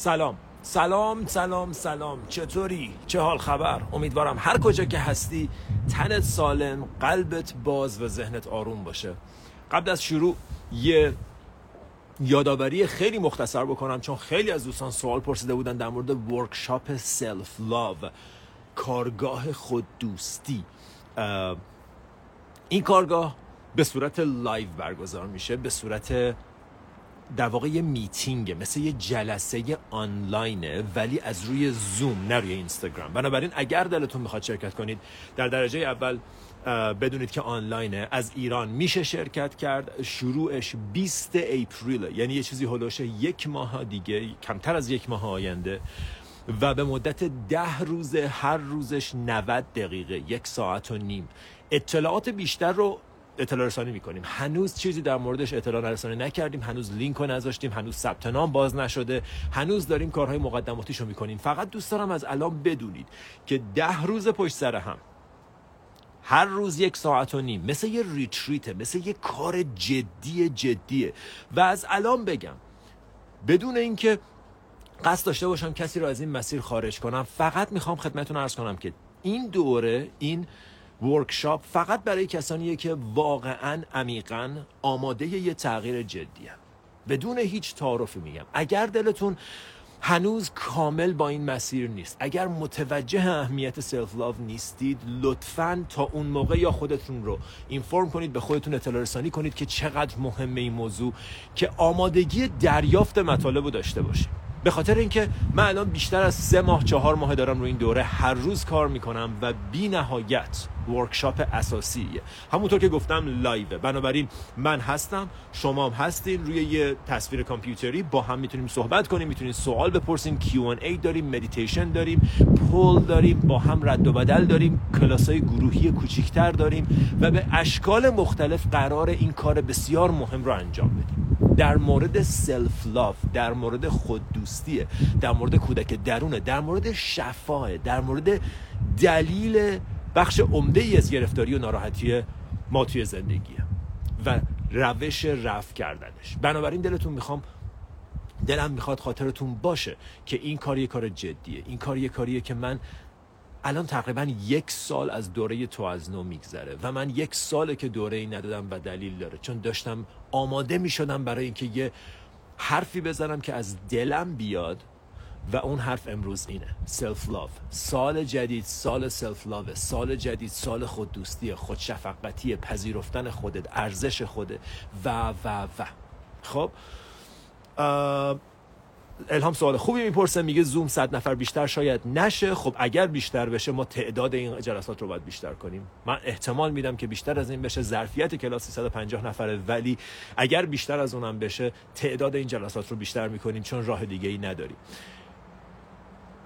سلام. سلام سلام سلام. چطوری؟ چه حال خبر؟ امیدوارم هر کجا که هستی تنت سالم قلبت باز و ذهنت آروم باشه. قبل از شروع یه یادآوری خیلی مختصر بکنم چون خیلی از دوستان سوال پرسیده بودن در مورد workshop self love کارگاه خود دوستی. این کارگاه به صورت live برگزار میشه به صورت در واقع یه میتینگه مثل یه جلسه آنلاینه ولی از روی زوم نه روی اینستاگرام. بنابراین اگر دلتون می‌خواد شرکت کنید در درجه اول بدونید که آنلاینه. از ایران میشه شرکت کرد. شروعش 20 اپریل یعنی یه چیزی هلوش یک ماه دیگه کمتر از یک ماه آینده. و به مدت ده روزه هر روزش 90 دقیقه یک ساعت و نیم. اطلاعات بیشتر رو اطلاع رسانی می‌کنیم. هنوز چیزی در موردش اطلاع رسانی نکردیم. هنوز لینک رو نذاشتیم. هنوز ثبت نام باز نشده. هنوز داریم کارهای مقدماتیشو می‌کنیم. فقط دوست دارم از الان بدونید که ده روز پشت سر هم هر روز یک ساعت و نیم مثل یه ریتریته مثل یه کار جدی جدیه. و از الان بگم بدون اینکه قصد داشته باشم کسی رو از این مسیر خارج کنم فقط می‌خوام خدمتتون ارز کنم که این دوره این workshop فقط برای کسانیه که واقعا عمیقا آماده یه تغییر جدیه بدون هیچ تعارفی میگم. اگر دلتون هنوز کامل با این مسیر نیست اگر متوجه اهمیت self love نیستید لطفا تا اون موقع یا خودتون رو inform کنید به خودتون اطلاع رسانی کنید که چقدر مهمه این موضوع که آمادگی دریافت مطالب رو داشته باشید به خاطر اینکه من الان بیشتر از سه ماه چهار ماه دارم رو این دوره هر روز کار می‌کنم و بی نهایت workshop اساسیه همونطور که گفتم live ه بنابراین من هستم شما هم هستین. روی یه تصویر کامپیوتری با هم می‌تونیم صحبت کنیم می‌تونیم سوال بپرسیم Q&A داریم مدیتیشن داریم poll داریم با هم رد و بدل داریم کلاسای گروهی کوچیکتر داریم و به اشکال مختلف قرار این کار بسیار مهم رو انجام بدیم. در مورد self love در مورد خود دوستیه در مورد کودک درونه در مورد شفاه در مورد دلیل بخش عمده ای از گرفتاری و ناراحتی ما توی زندگیه و روش رفع کردنش. بنابراین دلتون می‌خوام دلم می‌خواد خاطرتون باشه که این کار یه کار جدیه. این کار یه کاریه که من الان تقریبا یک سال از دوره تو از نو میگذره و من یک ساله که دوره ای ندادم و دلیل داره. چون داشتم آماده می‌شدم برای اینکه یه حرفی بزنم که از دلم بیاد و اون حرف امروز اینه. self love سال جدید سال self love سال جدید سال خود دوستی خود شفقتی پذیرفتن خودت ارزش خوده و و و. خب؟ الهام سوال خوبی می‌پرسه میگه زوم صد نفر بیشتر شاید نشه. خب اگر بیشتر بشه ما تعداد این جلسات رو باید بیشتر کنیم. من احتمال میدم که بیشتر از این بشه ظرفیت کلاس 350 نفره ولی اگر بیشتر از اونم بشه تعداد این جلسات رو بیشتر می‌کنیم چون راه دیگه ای نداریم.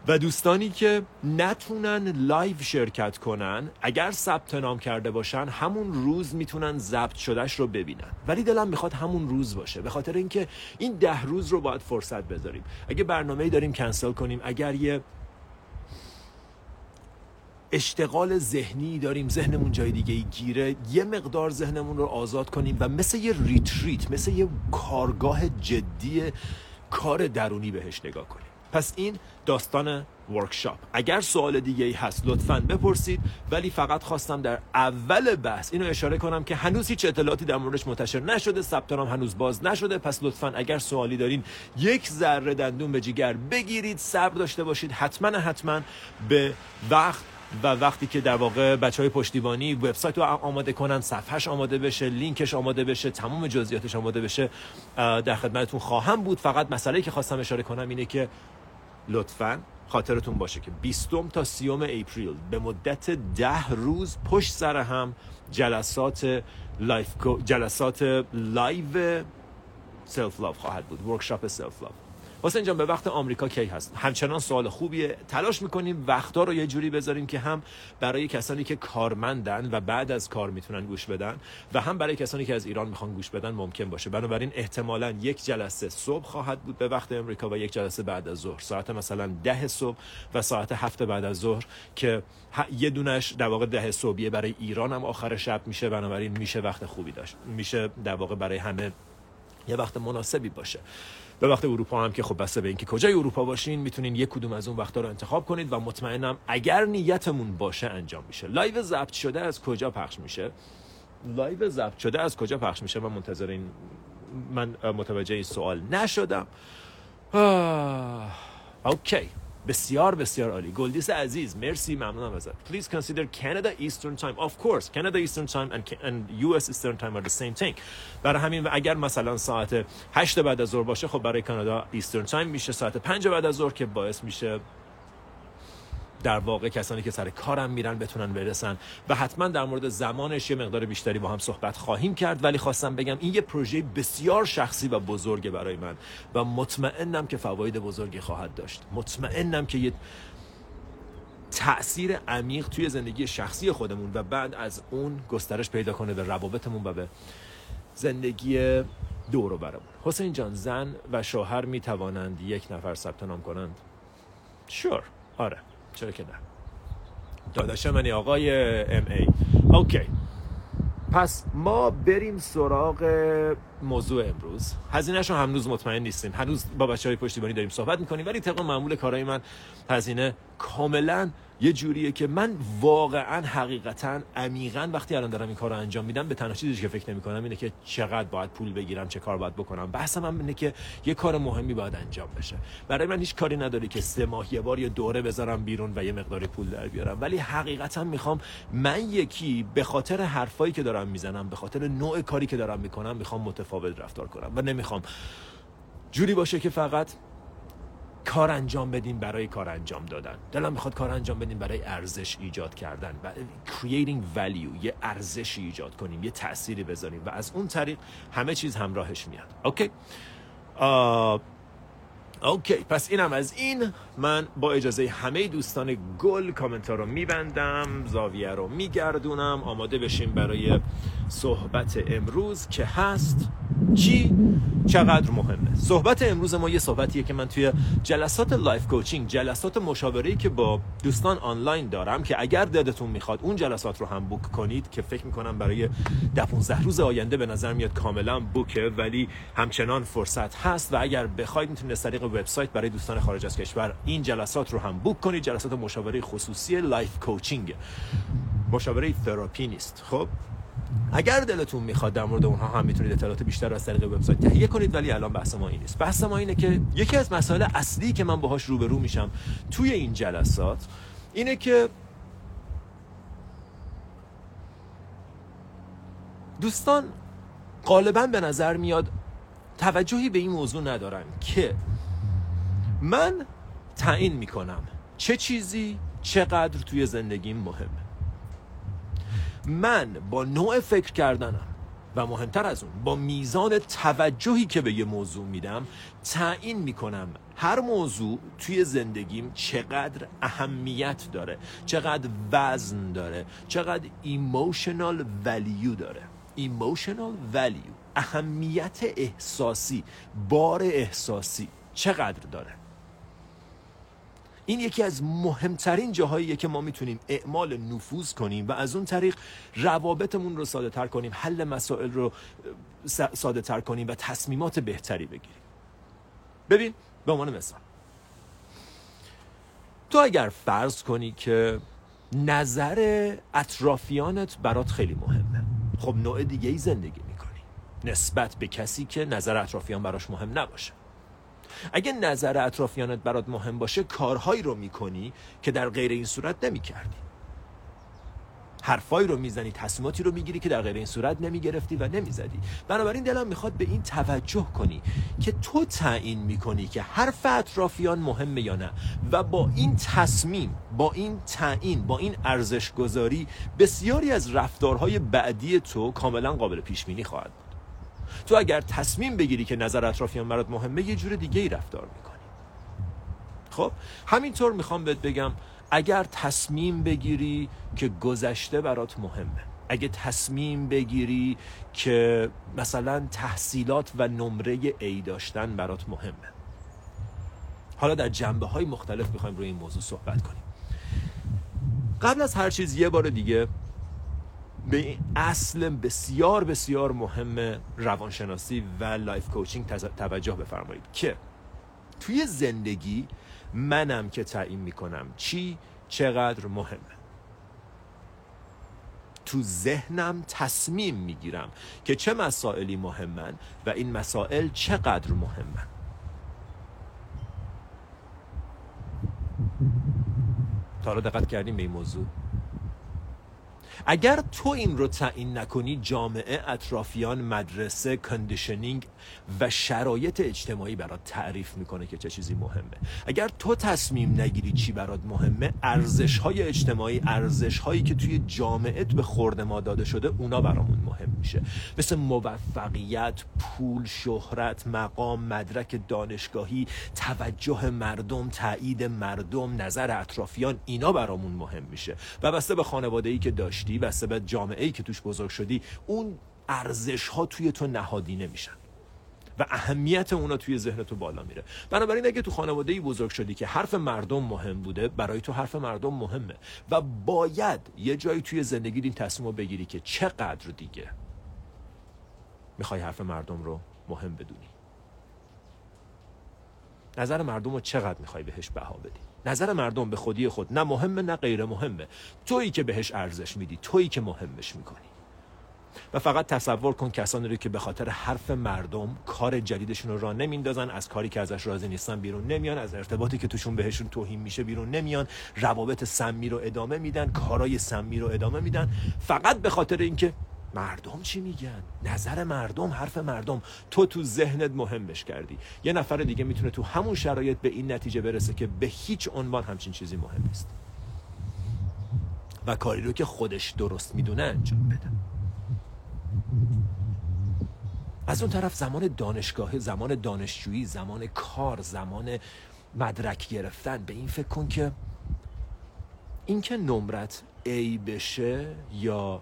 و دوستانی که نتونن live شرکت کنن اگر ثبت نام کرده باشن همون روز می‌تونن ضبط شدهش رو ببینن. ولی دلم می‌خواد همون روز باشه به خاطر اینکه این ده روز رو باید فرصت بذاریم. اگه برنامه داریم کنسل کنیم اگر یه اشتغال ذهنی داریم ذهنمون جای دیگه گیره یه مقدار ذهنمون رو آزاد کنیم و مثل یه retreat مثل یه کارگاه جدی کار درونی بهش نگاه کنیم. پس این داستان ورکشاپ اگر سوال دیگه ای هست لطفا بپرسید. ولی فقط خواستم در اول بحث اینو اشاره کنم که هنوز هیچ اطلاعاتی در موردش منتشر نشده ثبت نام هنوز باز نشده. پس لطفا اگر سوالی دارین یک ذره دندون به جگر بگیرید صبر داشته باشید. حتما حتما به وقت و وقتی که در واقع بچه های پشتیبانی وبسایت رو آماده کنن صفحش آماده بشه لینکش آماده بشه تمام جزئیاتش آماده بشه در خدمتتون خواهم بود. فقط مسئله که خواستم اشاره کنم اینه که لطفا خاطرتون باشه که 20 تا 30 April به مدت ده روز پشت سر هم جلسات live جلسات live self love خواهد بود workshop self love واسه اینجا به وقت آمریکا کی هست؟ همچنان سوال خوبیه. تلاش می‌کنیم وقتا رو یه جوری بذاریم که هم برای کسانی که کارمندن و بعد از کار می‌تونن گوش بدن و هم برای کسانی که از ایران می‌خوان گوش بدن ممکن باشه. بنابراین احتمالا یک جلسه صبح خواهد بود به وقت امریکا و یک جلسه بعد از ظهر. ساعت مثلا ده صبح و ساعت هفت بعد از ظهر که یه دونش در واقع ده صبحیه برای ایران هم آخر شب میشه. بنابراین میشه وقت خوبی داشت. میشه در واقع برای همه یه وقت مناسبی باشه. به وقت اروپا هم که خب بسته به اینکه کجای اروپا باشین می‌تونین یک کدوم از اون وقتا رو انتخاب کنید و مطمئنم اگر نیتمون باشه انجام میشه. live ضبط شده از کجا پخش میشه؟ live ضبط شده از کجا پخش میشه؟ من منتظر این من متوجه این سوال نشدم. okay. بسیار بسیار عالی. گلدیس عزیز مرسی ممنونم ازت. Please consider Canada Eastern Time. Of course Canada Eastern Time and, and US Eastern Time are the same thing. برای همین اگر مثلا ساعت 8 بعد از ظهر باشه خب برای کانادا Eastern Time میشه. ساعت 5 بعد از ظهر که باعث میشه در واقع کسانی که سر کارم میرن بتونن برسن. و حتما در مورد زمانش یه مقدار بیشتری با هم صحبت خواهیم کرد. ولی خواستم بگم این یه پروژه بسیار شخصی و بزرگه برای من. و مطمئنم که فواید بزرگی خواهد داشت. مطمئنم که یه تاثیر عمیق توی زندگی شخصی خودمون و بعد از اون گسترش پیدا کنه به روابطمون و به زندگی دور و برمون. حسین جان زن و شوهر می توانند یک نفر ثبت نام کنند؟ شور آره. چرا که نه. داداش منی آقای ام ای اوکی. پس ما بریم سراغ موضوع امروز. هزینهش رو هنوز مطمئن نیستیم. هنوز با بچه های پشتیبانی داریم صحبت می‌کنیم ولی طبق معمول کارهای من هزینه کاملا یه جوریه که من واقعا حقیقتا عمیقا وقتی الان دارم این کار انجام میدم به تنها چیزی که فکر نمی کنم اینه که چقدر باید پول بگیرم چه کار باید بکنم. بحثم هم اینه که یه کار مهمی باید انجام بشه. برای من هیچ کاری نداری که سه ماه یه بار یه دوره بذارم بیرون و یه مقداری پول در بیارم. ولی حقیقتا می‌خوام من یکی به خاطر حرفایی که دارم می‌زنم به خاطر نوع کاری که دارم می‌کنم می‌خوام متفاوت رفتار کنم و نمی‌خوام جوری باشه که فقط کار انجام بدیم برای کار انجام دادن. دلم می‌خواد کار انجام بدیم برای ارزش ایجاد کردن و creating value یه ارزش ایجاد کنیم یه تأثیری بذاریم و از اون طریق همه چیز همراهش میاد. okay okay پس اینم از این. من با اجازه همه دوستان گل کامنت رو میبندم زاویه رو میگردونم. آماده بشیم برای صحبت امروز که هست چی؟ چقدر مهمه. صحبت امروز ما یه صحبتیه که من توی جلسات life coaching جلسات مشاوره‌ای که با دوستان آنلاین دارم که اگر دلتون می‌خواد اون جلسات رو هم book کنید که فکر می‌کنم برای 15 روز آینده به نظر میاد کاملا book ه ولی همچنان فرصت هست و اگر بخواید می‌تونید از وبسایت برای دوستان خارج از کشور این جلسات رو هم book کنید. جلسات مشاوره خصوصی life coaching. مشاوره تراپی نیست. خب اگر دلتون می‌خواد در مورد اونها هم می‌تونید اطلاعات بیشتر رو از طریق وبسایت تهیه کنید ولی الان بحث ما این نیست. بحث ما اینه که یکی از مسائل اصلی که من باهاش روبرو میشم توی این جلسات اینه که دوستان غالبا به نظر میاد توجهی به این موضوع ندارن که من تعیین می‌کنم. چه چیزی چقدر توی زندگیم مهمه. من با نوع فکر کردنم و مهمتر از اون با میزان توجهی که به یه موضوع میدم تعیین می‌کنم هر موضوع توی زندگیم چقدر اهمیت داره چقدر وزن داره چقدر emotional value داره. emotional value اهمیت احساسی بار احساسی چقدر داره؟ این یکی از مهمترین جاهاییه که ما می‌تونیم اعمال نفوذ کنیم و از اون طریق روابطمون رو ساده تر کنیم حل مسائل رو ساده تر کنیم و تصمیمات بهتری بگیریم. ببین به عنوان مثال تو اگر فرض کنی که نظر اطرافیانت برات خیلی مهمه خب نوع دیگه ای زندگی می‌کنی. نسبت به کسی که نظر اطرافیان براش مهم نباشه. اگه نظر اطرافیانت برات مهم باشه کارهایی رو می‌کنی که در غیر این صورت نمی‌کردی. حرفایی رو می‌زنی تصمیماتی رو می‌گیری که در غیر این صورت نمی‌گرفتی و نمی‌زدی. بنابراین دلم می‌خواد به این توجه کنی که تو تعیین می‌کنی که حرف اطرافیان مهمه یا نه و با این تصمیم با این تعیین با این ارزش گذاری بسیاری از رفتارهای بعدی تو کاملا قابل پیش بینی خواهد تو اگر تصمیم بگیری که نظر اطرافیان برات مهمه یه جور دیگه ای رفتار می‌کنی. خب همینطور می‌خوام بهت بگم اگر تصمیم بگیری که گذشته برات مهمه اگه تصمیم بگیری که مثلا تحصیلات و نمره ای داشتن برات مهمه. حالا در جنبه های مختلف می‌خوایم روی این موضوع صحبت کنیم. قبل از هر چیز یه بار دیگه به این اصل بسیار بسیار مهم روانشناسی و life coaching توجه بفرمایید که توی زندگی منم که تعیین می‌کنم چی؟ چقدر مهمه. تو ذهنم تصمیم می‌گیرم که چه مسائلی مهمن و این مسائل چقدر مهمن. تا حالا دقت کردیم به این موضوع؟ اگر تو این رو تعیین نکنی جامعه اطرافیان مدرسه کندیشنینگ و شرایط اجتماعی برات تعریف می‌کنه که چه چیزی مهمه. اگر تو تصمیم نگیری چی برات مهمه ارزش های اجتماعی ارزش هایی که توی جامعه به خورد ما داده شده اونا برامون مهم میشه. مثل موفقیت پول شهرت مقام مدرک دانشگاهی توجه مردم تایید مردم نظر اطرافیان اینا برامون مهم میشه. و بسته به خانواده ای که داشتی و بسته جامعه ای که توش بزرگ شدی اون ارزش ها توی تو نهادینه میشن و اهمیت اونا توی ذهن تو بالا میره. بنابراین اگه تو خانواده ای بزرگ شدی که حرف مردم مهم بوده برای تو حرف مردم مهمه. و باید یه جایی توی زندگی این تصمیم رو بگیری که چقدر دیگه می‌خوای حرف مردم رو مهم بدونی. نظر مردم رو چقدر می‌خوای بهش بها بدی؟ نظر مردم به خودی خود نه مهمه نه غیر مهمه. تویی که بهش ارزش میدی تویی که مهمش می‌کنی. و فقط تصور کن کسانی رو که به خاطر حرف مردم کار جدیدشون رو را نمیندازن از کاری که ازش راضی نیستن بیرون نمیان از ارتباطی که توشون بهشون توهین میشه بیرون نمیان روابط سمی رو ادامه میدن کارای سمی رو ادامه میدن. فقط به خاطر اینکه مردم چی میگن؟ نظر مردم حرف مردم. تو تو ذهنت مهمش کردی. یه نفر دیگه می‌تونه تو همون شرایط به این نتیجه برسه که به هیچ عنوان همچین چیزی مهم نیست. و کاری رو که خودش درست می‌دونه انجام بده. از اون طرف زمان دانشگاه زمان دانشجویی زمان کار زمان مدرک گرفتن به این فکر کن که اینکه نمرت A بشه یا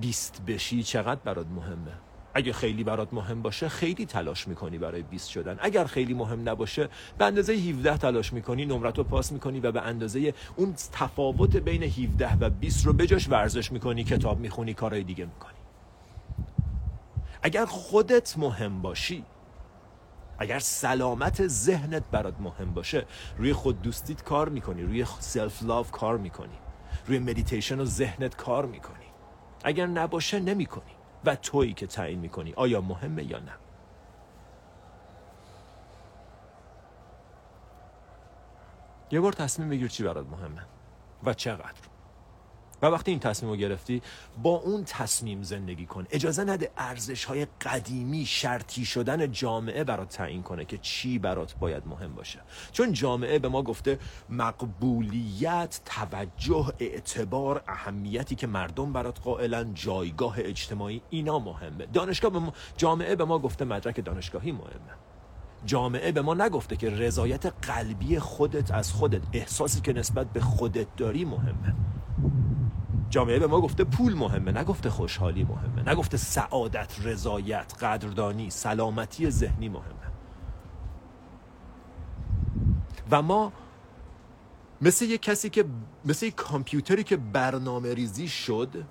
20 بشی چقدر برات مهمه؟ اگه خیلی برات مهم باشه خیلی تلاش می‌کنی برای 20 شدن. اگر خیلی مهم نباشه به اندازه 17 تلاش می‌کنی نمرت رو پاس می‌کنی و به اندازه اون تفاوت بین 17 و 20 رو بجاش ورزش می‌کنی کتاب می‌خونی کارهای دیگه می‌کنی. اگر خودت مهم باشی اگر سلامت ذهنت برات مهم باشه روی خود دوستیت کار می‌کنی روی self love کار می‌کنی روی مدیتیشن و ذهنت کار می‌کنی. اگر نباشه نمی کنی و تویی که تعیین می‌کنی. آیا مهمه یا نه؟ یه بار تصمیم بگیر چی برات مهمه. و چقدر؟ و وقتی این تصمیم رو گرفتی با اون تصمیم زندگی کن. اجازه نده ارزش های قدیمی شرطی شدن جامعه برات تعیین کنه که چی برات باید مهم باشه. چون جامعه به ما گفته مقبولیت توجه اعتبار اهمیتی که مردم برات قائلن جایگاه اجتماعی اینا مهمه. دانشگاه به ما جامعه به ما گفته مدرک دانشگاهی مهمه. جامعه به ما نگفته که رضایت قلبی خودت از خودت احساسی که نسبت به خودت داری مهمه. جامعه به ما گفته پول مهمه نگفته خوشحالی مهمه نگفته سعادت رضایت قدردانی سلامتی ذهنی مهمه. و ما مثل یک کسی که مثل یک کامپیوتری که برنامه ریزی شد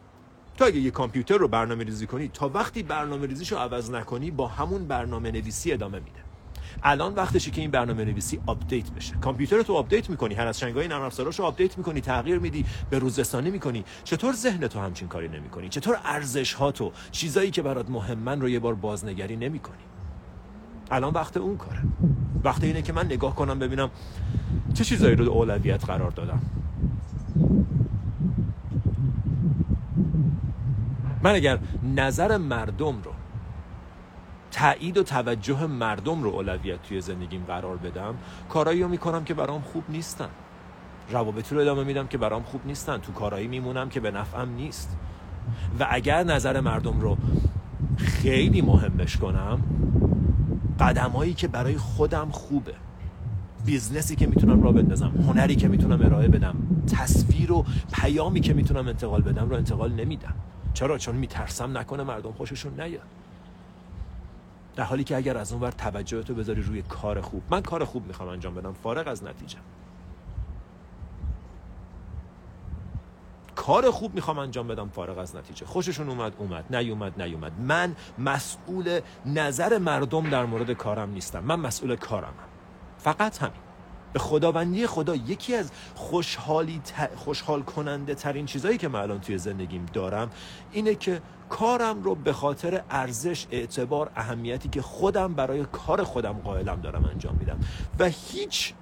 تو اگه یه کامپیوتر رو برنامه ریزی کنی تا وقتی برنامه ریزیشو عوض نکنی با همون برنامه نویسی ادامه میده. الان وقتشه که این برنامه نویسی update بشه. کامپیوتر تو update می‌کنی هر از چند گاهی نرم افزاراشو آپدیت می‌کنی تغییر میدی به روز می‌کنی. چطور ذهن تو همچین کاری نمی‌کنی؟ چطور ارزش ها تو چیزایی که برات مهمن رو یه بار بازنگری نمی‌کنی؟ الان وقت اون کاره. وقت اینه که من نگاه کنم ببینم چه چیزایی رو اولویت قرار دادم. من اگر نظر مردم رو تایید و توجه مردم رو اولویت توی زندگیم قرار بدم کارایی رو می‌کنم که برام خوب نیستن. روابطی رو ادامه میدم که برام خوب نیستن. تو کارایی میمونم که به نفعم نیست. و اگر نظر مردم رو خیلی مهمش کنم قدمایی که برای خودم خوبه. business ی که می‌تونم راه بندازم هنری که می‌تونم ارائه بدم تصویر و پیامی که می‌تونم انتقال بدم رو انتقال نمیدم. چرا؟ چون میترسم نکنه مردم خوششون نیاد. در حالی که اگر از اون ور توجه تو بذاری روی کار خوب من کار خوب می‌خوام انجام بدم فارغ از نتیجه. کار خوب می‌خوام انجام بدم فارغ از نتیجه. خوششون اومد اومد. نیومد نیومد. من مسئول نظر مردم در مورد کارم نیستم. من مسئول کارمم. فقط همین. به خداوندی خدا یکی از خوشحالی خوشحال کننده ترین چیزایی که من الان توی زندگیم دارم اینه که کارم رو به خاطر ارزش اعتبار اهمیتی که خودم برای کار خودم قائلم دارم انجام میدم. و هیچ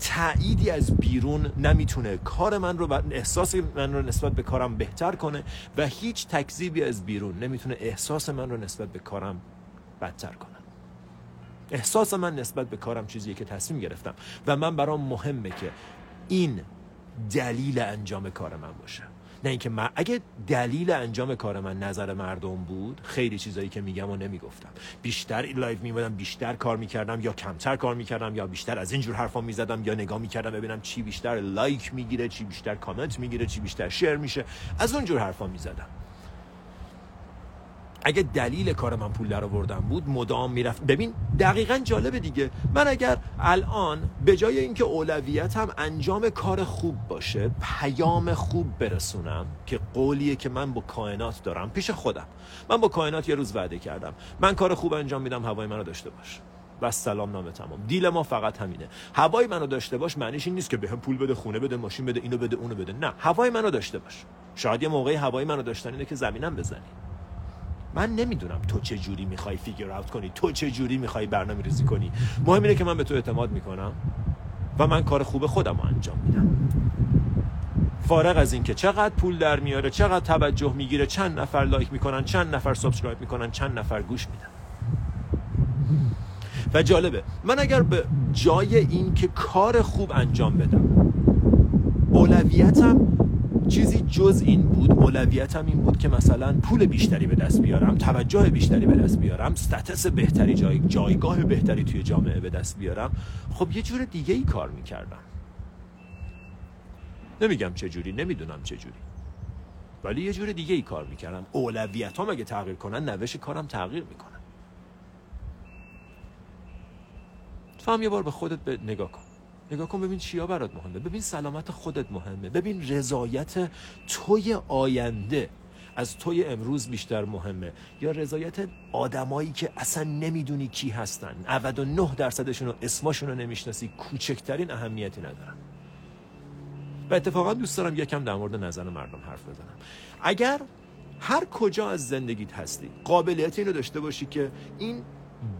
تأییدی از بیرون نمی‌تونه کار من رو و احساس من رو نسبت به کارم بهتر کنه و هیچ تکذیبی از بیرون نمی‌تونه احساس من رو نسبت به کارم بدتر کنه. احساس من نسبت به کارم چیزیه که تصمیم گرفتم و من برام مهمه که این دلیل انجام کار من باشه. نه اینکه من اگه دلیل انجام کار من نظر مردم بود خیلی چیزایی که میگم و نمی‌گفتم. بیشتر live میومدم بیشتر کار می‌کردم یا کمتر کار می‌کردم یا بیشتر از اینجور حرفا می‌زدم یا نگاه می‌کردم ببینم چی بیشتر like می‌گیره چی بیشتر کامنت می‌گیره چی بیشتر share میشه. از اونجور حرفا می‌زدم. اگه دلیل کار من پول در آوردن بود مدام می‌رفت. ببین دقیقا جالبه دیگه. من اگر الان به جای اینکه اولویتم انجام کار خوب باشه پیام خوب برسونم که قولیه که من با کائنات دارم پیش خودم. من با کائنات یه روز وعده کردم. من کار خوب انجام میدم هوای منو داشته باش. و سلام نامه تمام. دیل ما فقط همینه. هوای منو داشته باش معنیش این نیست که بهم پول بده خونه بده ماشین بده اینو بده اونو بده. نه هوای منو داشته باش. شاید یه موقعی هوای منو داشتن اینه که زمینم بزنی. من نمی‌دونم تو چه جوری می‌خوای فیگر اوت کنی تو چه جوری می‌خوای برنامه ریزی کنی. مهم اینه که من به تو اعتماد می‌کنم و من کار خوب خودم رو انجام میدم. فارغ از اینکه چقدر پول در میاره چقدر توجه می‌گیره چند نفر like می‌کنن چند نفر subscribe می‌کنن چند نفر گوش میدن. و جالبه من اگر به جای این که کار خوب انجام بدم اولویتم چیزی جز این بود اولویتم این بود که مثلا پول بیشتری به دست بیارم توجه بیشتری به دست بیارم status بهتری جای جایگاه بهتری توی جامعه به دست بیارم. خب یه جور دیگه ای کار می‌کردم. نمیگم چه جوری نمی‌دونم چه جوری. ولی یه جور دیگه ای کار می‌کردم. اولویت هم اگه تغییر کنن نوش کارم تغییر می‌کنن فهم یه بار به خودت به نگاه کن. نگاه کن ببین چیا برات مهمه. ببین سلامت خودت مهمه. ببین رضایت توی آینده از توی امروز بیشتر مهمه. یا رضایت آدمایی که اصلا نمی‌دونی کی هستن. 99 درصدشون رو اسماشون رو نمی‌شناسی. کوچکترین اهمیتی ندارن. و اتفاقا دوست دارم یکم در مورد نظر مردم حرف بزنم. اگر هر کجا از زندگیت هستی قابلیت اینو داشته باشی که این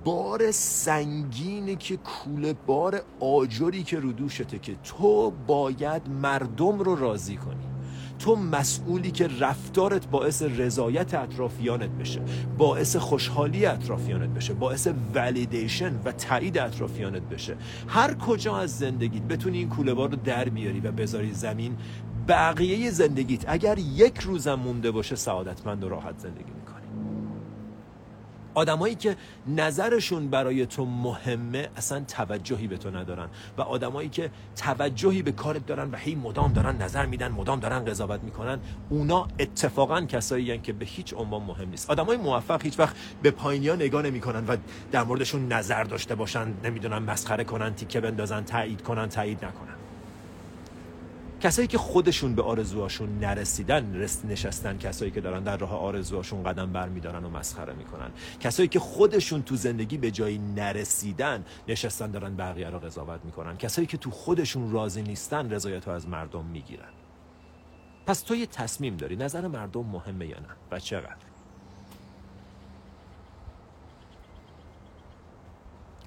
بار سنگینی که کوله بار آجری که رو دوشته که تو باید مردم رو راضی کنی. تو مسئولی که رفتارت باعث رضایت اطرافیانت بشه باعث خوشحالی اطرافیانت بشه باعث ولیدیشن و تایید اطرافیانت بشه. هر کجا از زندگیت بتونی این کوله بار رو در بیاری و بذاری زمین بقیه زندگیت اگر یک روزم مونده باشه سعادتمند و راحت زندگی آدمایی که نظرشون برای تو مهمه اصلا توجهی به تو ندارن. و آدمایی که توجهی به کارت دارن و هی مدام دارن نظر میدن مدام دارن قضاوت می‌کنن اونا اتفاقا کسایی که به هیچ عنوان مهم نیست. آدمای موفق هیچ وقت به پایینیا نگاه نمی‌کنن و در موردشون نظر داشته باشن نمی‌دونن مسخره کنن تیکه بندازن تایید کنن تایید نکنن. کسایی که خودشون به آرزوهاشون نرسیدن رست نشستن کسایی که دارن در راه آرزوهاشون قدم برمیدارن و مسخره می‌کنن. کسایی که خودشون تو زندگی به جایی نرسیدن نشستن دارن بقیه رو قضاوت می‌کنن. کسایی که تو خودشون راضی نیستن رضایت از مردم می‌گیرن. پس تو یه تصمیم داری نظر مردم مهمه یا نه و چقدر؟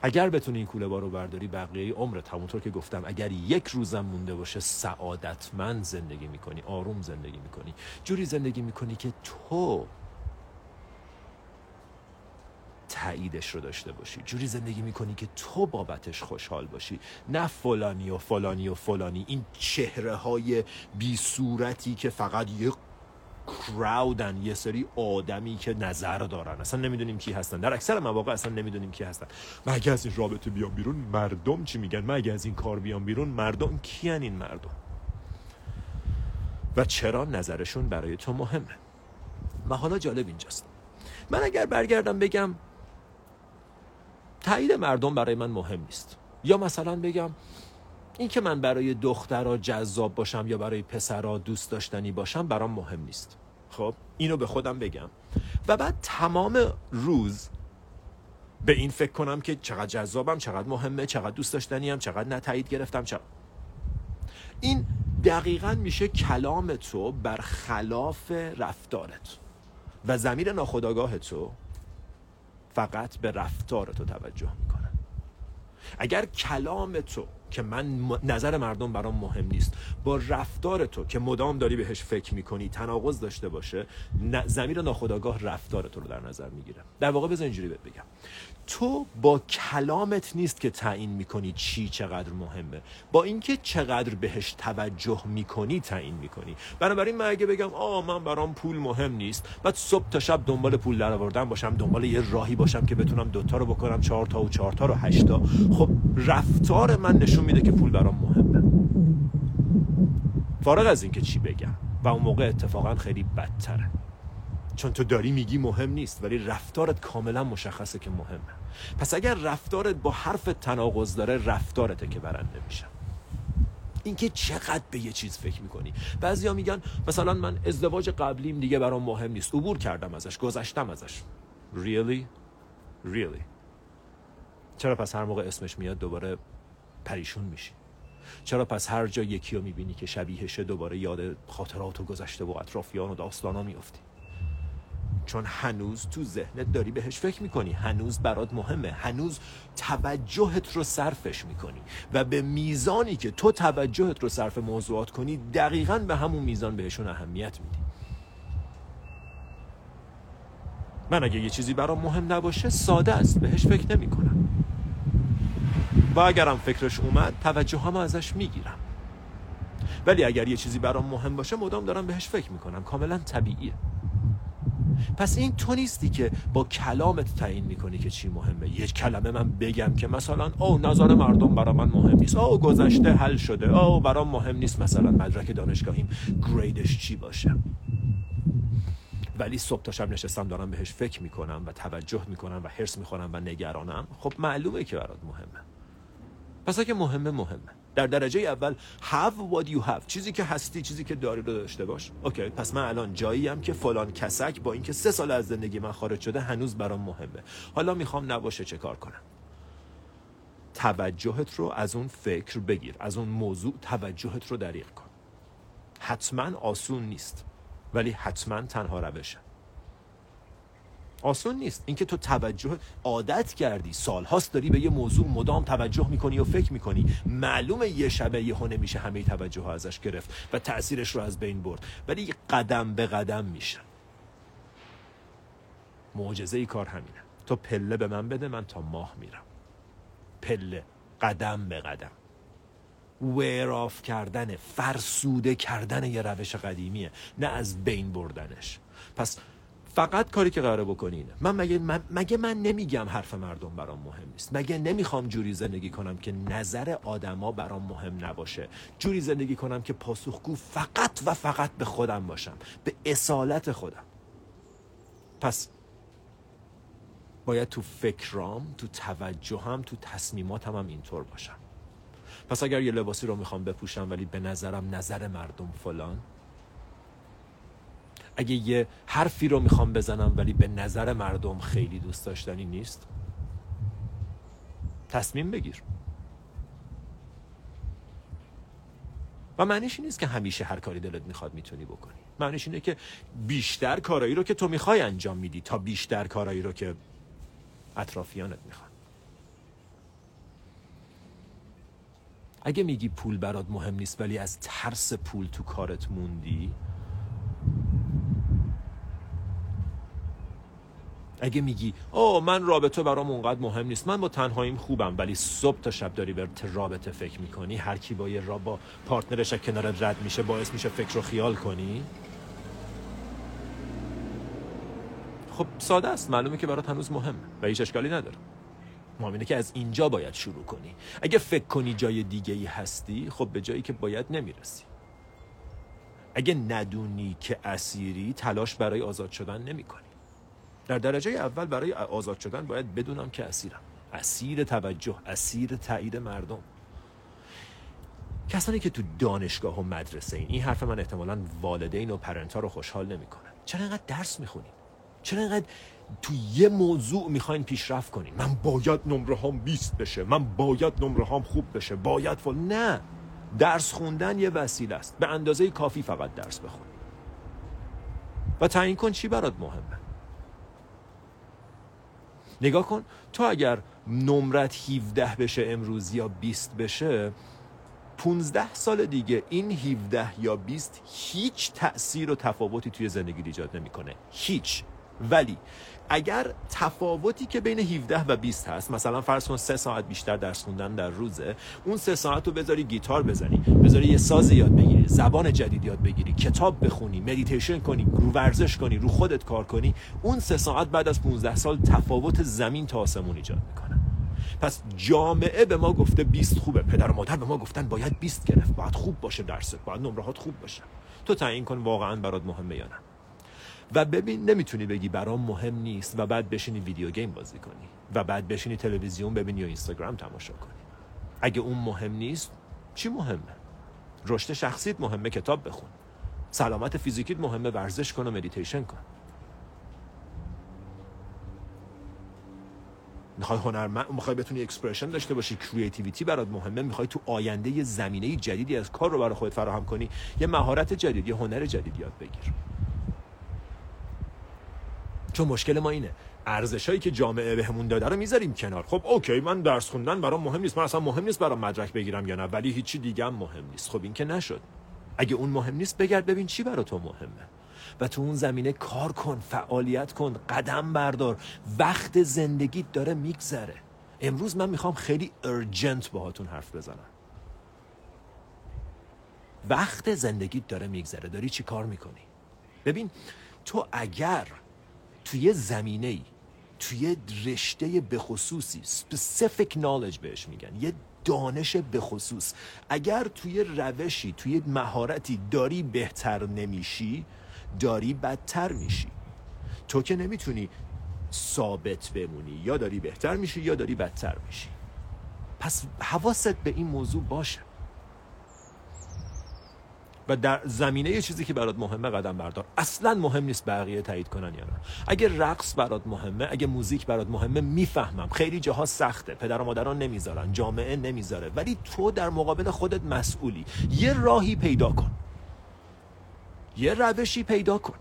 اگر بتونی این کوله رو برداری بقیه عمرت همونطور که گفتم اگر یک روزم مونده باشه سعادتمند زندگی می‌کنی آروم زندگی می‌کنی. جوری زندگی می‌کنی که تو تاییدش رو داشته باشی. جوری زندگی می‌کنی که تو بابتش خوشحال باشی. نه فلانی و فلانی و فلانی. این چهره های بی صورتی که فقط یه کراودن یه سری آدمی که نظر دارن. اصلا نمی‌دونیم کی هستن. در اکثر مواقع اصلا نمی‌دونیم کی هستن. من اگه از این رابطه بیام بیرون مردم چی میگن؟ من اگه از این کار بیام بیرون مردم کیان این مردم؟ و چرا نظرشون برای تو مهمه؟ و حالا جالب اینجاست. من اگر برگردم بگم تایید مردم برای من مهم نیست. یا مثلا بگم این که من برای دخترها جذاب باشم یا برای پسرها دوست داشتنی باشم برام مهم نیست. خب اینو به خودم بگم. و بعد تمام روز به این فکر کنم که چقدر جذابم چقدر مهمه چقدر دوست داشتنیم چقدر نتایید گرفتم چقدر این دقیقا میشه کلام تو بر خلاف رفتارت. و زمیر ناخداگاه تو فقط به رفتار تو توجه می‌کنه. اگر کلام تو که من نظر مردم برام مهم نیست. با رفتار تو که مدام داری بهش فکر می‌کنی تناقض داشته باشه زمیر ناخداگاه رفتار تو رو در نظر می‌گیره. در واقع بذار اینجوری بگم. تو با کلامت نیست که تعیین می‌کنی چی چقدر مهمه. با اینکه چقدر بهش توجه می‌کنی تعیین می‌کنی. بنابراین من اگه بگم آه من برام پول مهم نیست. بعد صبح تا شب دنبال پول در آوردن باشم دنبال یه راهی باشم که بتونم دوتا رو بکنم چهار تا و چهار تا رو هشتا خب رفتار من نشون میده که پول برام مهمه. فارغ از اینکه چی بگم. و اون موقع اتفاقا خیلی بدتره. چون تو داری میگی مهم نیست ولی رفتارت کاملا مشخصه که مهمه. پس اگر رفتارت با حرف تناقض داره رفتارته که برنده میشه. اینکه چقدر به یه چیز فکر می‌کنی. بعضیا میگن مثلا من ازدواج قبلیم دیگه برام مهم نیست. عبور کردم ازش گذشتم ازش. Really? Really? چرا پس هر موقع اسمش میاد دوباره پریشون میشی؟ چرا پس هر جا یکی رو می‌بینی که شبیهشه دوباره یاد خاطرات و گذشته و اطرافیان و داستانا میافتی؟ چون هنوز تو ذهنت داری بهش فکر می‌کنی. هنوز برات مهمه. هنوز توجهت رو صرفش می‌کنی. و به میزانی که تو توجهت رو صرف موضوعات کنی دقیقا به همون میزان بهشون اهمیت میدی. من اگه یه چیزی برام مهم نباشه ساده است. بهش فکر نمی‌کنم. و اگرم فکرش اومد توجه هم ازش می‌گیرم. ولی اگر یه چیزی برام مهم باشه مدام دارم بهش فکر می‌کنم. کاملا طبیعیه. پس این تو نیستی که با کلامت تعیین می‌کنی که چی مهمه. یک کلمه من بگم که مثلا او نظر مردم برا من مهم نیست. او گذشته حل شده. او برام مهم نیست. مثلا مدرک دانشگاهیم گریدش چی باشه؟ ولی صبح تا شب نشستم دارم بهش فکر می‌کنم و توجه می‌کنم و حرس می‌خورم و نگرانم. خب معلومه که برات مهمه. پس اگه مهمه مهمه. در درجه اول have what you have. چیزی که هستی چیزی که داری رو داشته باش. اوکی پس من الان جایی هم که فلان کسک با اینکه سه سال از زندگی من خارج شده هنوز برام مهمه. حالا می‌خوام نباشه چه کار کنم؟ توجهت رو از اون فکر بگیر از اون موضوع توجهت رو دریغ کن. حتما آسون نیست ولی حتما تنها روشه آسون نیست. اینکه تو توجه عادت کردی سالهاست داری به یه موضوع مدام توجه می‌کنی و فکر می‌کنی. معلومه یه شبه یه نمیشه همه توجه ها ازش گرفت و تأثیرش رو از بین برد. ولی قدم به قدم میشه. معجزه ای کار همینه. تو پله به من بده من تا ماه میرم. پله قدم به قدم. ویراف کردن فرسوده کردن یه روش قدیمیه. نه از بین بردنش. پس فقط کاری که قراره بکنی اینه. من مگه, من مگه من نمیگم حرف مردم برام مهم نیست. مگه نمی‌خوام جوری زندگی کنم که نظر آدما برام مهم نباشه؟ جوری زندگی کنم که پاسخگو فقط و فقط به خودم باشم به اصالت خودم. پس باید تو فکرام تو توجهم تو تصمیماتم هم اینطور باشم. پس اگر یه لباسی رو می‌خوام بپوشم ولی به نظرم نظر مردم فلان اگه یه حرفی رو می‌خوام بزنم ولی به نظر مردم خیلی دوست داشتنی نیست تصمیم بگیر. و معنیش نیست که همیشه هر کاری دلت می‌خواد می‌تونی بکنی. معنیش اینه که بیشتر کارایی رو که تو می‌خوای انجام میدی تا بیشتر کارایی رو که اطرافیانت می‌خوان. اگه میگی پول برات مهم نیست ولی از ترس پول تو کارت موندی اگه میگی او من رابطه برام اونقدر مهم نیست من با تنهاییم خوبم ولی صبح تا شب داری به رابطه فکر می‌کنی؟ هر کی با یه را با پارتنرش کنار رد میشه باعث میشه فکر رو خیال کنی؟ خب ساده است. معلومه که برات هنوز مهم و هیچ اشکالی نداره. مهم که از اینجا باید شروع کنی. اگه فکر کنی جای دیگه ای هستی خب به جایی که باید نمی‌رسی. اگه ندونی که اسیری تلاش برای آزاد شدن نمی کنی. در درجه اول برای آزاد شدن باید بدونم که اسیرم. اسیر توجه اسیر تایید مردم. کسانی که تو دانشگاه و مدرسه این این حرف من احتمالا والدین و پرنتا رو خوشحال نمی‌کنه چرا اینقدر درس می‌خونین؟ چرا اینقدر تو یه موضوع می‌خواین پیشرفت کنین؟ من باید نمره هام 20 بشه من باید نمره هام خوب بشه باید فل نه. درس خوندن یه وسیله است. به اندازه کافی فقط درس بخون و تعیین کن چی برات مهمه. نگاه کن تو اگر نمرت 17 بشه امروز یا 20 بشه 15 سال دیگه این 17 یا 20 هیچ تأثیر و تفاوتی توی زندگی ایجاد نمی‌کنه. هیچ. ولی اگر تفاوتی که بین 17 و 20 هست مثلا فرض کن سه ساعت بیشتر درس خوندن در روزه اون سه ساعت رو بذاری گیتار بزنی بذاری یه ساز یاد بگیری زبان جدید یاد بگیری کتاب بخونی مدیتیشن کنی رو ورزش کنی رو خودت کار کنی اون سه ساعت بعد از 15 سال تفاوت زمین تا آسمون ایجاد می‌کنه. پس جامعه به ما گفته 20 خوبه. پدر و مادر به ما گفتن باید 20 گرفت. باید خوب باشه درست باید نمرهات خوب باشه. تو تعیین کن واقعا برات مهمه یا نه. و ببین نمی‌تونی بگی برام مهم نیست و بعد بشینی ویدیو گیم بازی کنی و بعد بشینی تلویزیون ببینی یا اینستاگرام تماشا کنی. اگه اون مهم نیست چی مهمه؟ رشد شخصیت مهمه کتاب بخون. سلامت فیزیکیت مهمه ورزش کن و مدیتیشن کن. می‌خوای هنرمند می‌خوای بتونی expression داشته باشی creativity برات مهمه می‌خوای تو آینده یه زمینه جدیدی از کار رو برای خودت فراهم کنی یه مهارت جدید یه هنر جدید یاد بگیر. چون مشکل ما اینه. ارزش هایی که جامعه بهمون داده رو می‌ذاریم کنار. خب okay من درس خوندن برام مهم نیست. من اصلا مهم نیست برام مدرک بگیرم یا نه ولی هیچی دیگه هم مهم نیست. خب این که نشد. اگه اون مهم نیست بگرد ببین چی برای تو مهمه. و تو اون زمینه کار کن فعالیت کن قدم بردار. وقت زندگیت داره میگذره. امروز من می‌خوام خیلی ارجنت باهاتون حرف بزنم. وقت زندگیت داره میگذره. داری چی کار می‌کنی؟ ببین تو اگر توی زمینه ای توی رشته بخصوصی specific knowledge بهش میگن یه دانش بخصوص اگر توی روشی توی مهارتی داری بهتر نمیشی داری بدتر میشی. تو که نمی‌تونی ثابت بمونی. یا داری بهتر میشی یا داری بدتر میشی. پس حواست به این موضوع باشه. و در زمینه یه چیزی که برات مهمه قدم بردار. اصلا مهم نیست بقیه تایید کنن یا نه. اگه رقص برات مهمه اگه موزیک برات مهمه می‌فهمم. خیلی جاها سخته. پدر و مادران نمی‌ذارن جامعه نمی‌ذاره. ولی تو در مقابل خودت مسئولی. یه راهی پیدا کن. یه روشی پیدا کن.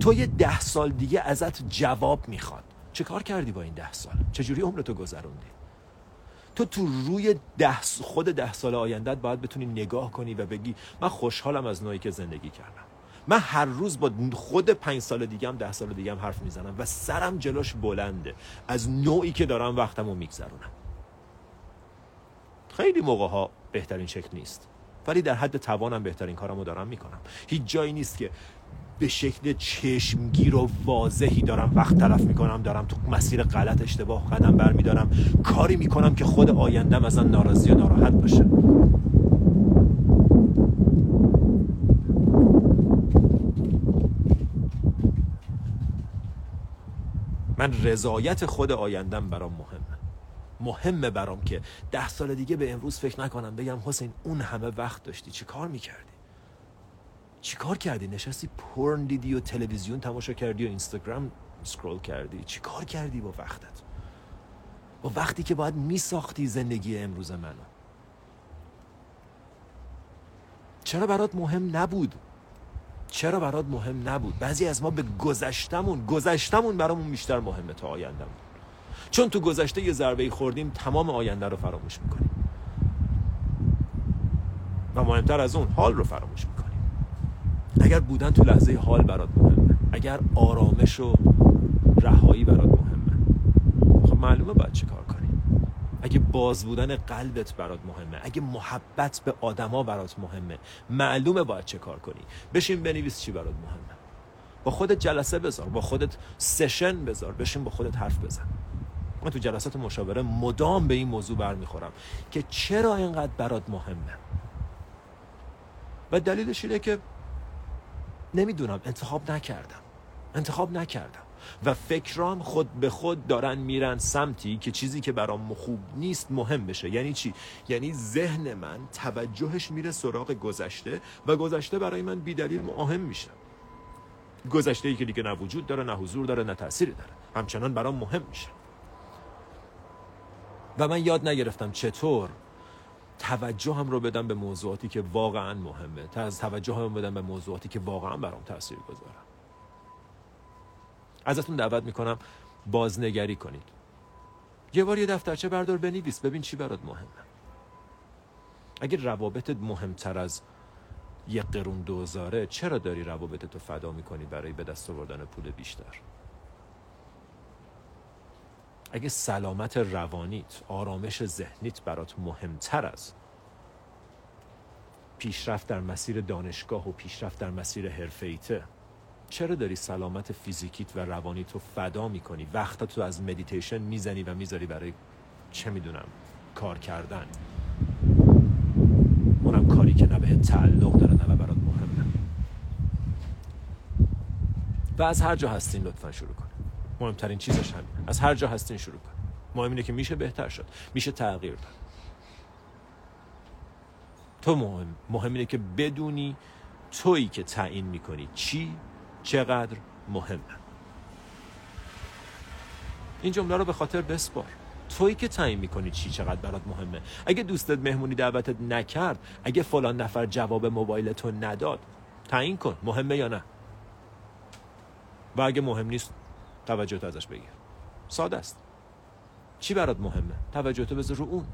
تو یه ده سال دیگه ازت جواب می‌خواد. چه کار کردی با این ده سال؟ چجوری عمرتو گذروندی؟ تو تو روی ده خود ده سال آیندت باید بتونی نگاه کنی و بگی من خوشحالم از نوعی که زندگی کردم. من هر روز با خود پنج سال دیگه هم ده سال دیگه هم حرف می‌زنم و سرم جلوش بلنده. از نوعی که دارم وقتمو میگذرونم. خیلی موقع ها بهترین شکل نیست. ولی در حد توانم بهترین کارمو دارم می‌کنم. هیچ جایی نیست که به شکل چشمگیر و واضحی دارم. وقت تلف می‌کنم دارم تو مسیر غلط اشتباه قدم برمیدارم کاری می‌کنم که خود آیندم ازن ناراضی و ناراحت باشه. من رضایت خود آیندم برام مهمه. مهمه برام که ده سال دیگه به امروز فکر نکنم بگم حسین اون همه وقت داشتی چی کار می‌کردی؟ چی کار کردی؟ نشستی پرن دیدی و تلویزیون تماشا کردی و اینستاگرام سکرول کردی؟ چی کار کردی با وقتت؟ با وقتی که باید میساختی زندگی امروز منو. چرا برات مهم نبود؟ چرا برات مهم نبود؟ بعضی از ما به گذشتمون گذشتمون برامون بیشتر مهمه تا آیندهمون. چون تو گذشته یه ضربه خوردیم تمام آینده رو فراموش می‌کنیم. و مهمتر از اون حال رو فراموش می‌کنیم. اگر بودن تو لحظه حال برات مهمه. اگر آرامش و رهایی برات مهمه. خب معلومه باید چه کار کنی. اگه باز بودن قلبت برات مهمه اگه محبت به آدما برات مهمه معلومه باید چه کار کنی. بشین بنویس چی برات مهمه. با خودت جلسه بذار با خودت سشن بذار بشین با خودت حرف بزن. من تو جلسات مشاوره مدام به این موضوع برمیخورم که چرا اینقدر برات مهمه؟ و دلیلش اینه که نمی‌دونم. انتخاب نکردم. انتخاب نکردم. و فکرام خود به خود دارن میرن سمتی که چیزی که برام خوب نیست مهم بشه. یعنی چی؟ یعنی ذهن من توجهش میره سراغ گذشته و گذشته برای من بیدلیل مهم میشه. گذشته ای که دیگه نه وجود داره نه حضور داره نه تأثیری داره. همچنان برام مهم میشه. و من یاد نگرفتم چطور توجه هم رو بدم به موضوعاتی که واقعا مهمه. تا از توجه هم بدم به موضوعاتی که واقعا برام تاثیر گذارن ازتون دعوت می‌کنم بازنگری کنید. یه بار یه دفترچه بردار بنویس ببین چی برات مهمه. اگر روابطت مهمتر از یه قرون دوزاره چرا داری روابطت رو فدا می‌کنی برای به دست آوردن پول بیشتر؟ اگه سلامت روانیت آرامش ذهنیت برات مهمتر از پیشرفت در مسیر دانشگاه و پیشرفت در مسیر حرفه‌ایته چرا داری سلامت فیزیکیت و روانیت رو فدا می‌کنی؟ وقتا تو از مدیتیشن می‌زنی و می‌ذاری برای چه می‌دونم کار کردن؟ اونم کاری که نه به تعلق داره نه برات مهمه. و از هر جا هستین لطفا شروع کن. مهمترین چیزش همین. از هر جا هستین شروع کن. مهم اینه که میشه بهتر شد. میشه تغییر داد. تو مهم مهم اینه که بدونی تویی که تعیین می‌کنی چی چقدر مهمه. این جمله رو به خاطر بسپار. تویی که تعیین می‌کنی چی چقدر برات مهمه. اگه دوستت مهمونی دعوتت نکرد اگه فلان نفر جواب موبایل تو نداد تعیین کن مهمه یا نه. و اگه مهم نیست توجهت ازش بگیر. ساده است. چی برات مهمه؟ توجهتو بذار رو اون.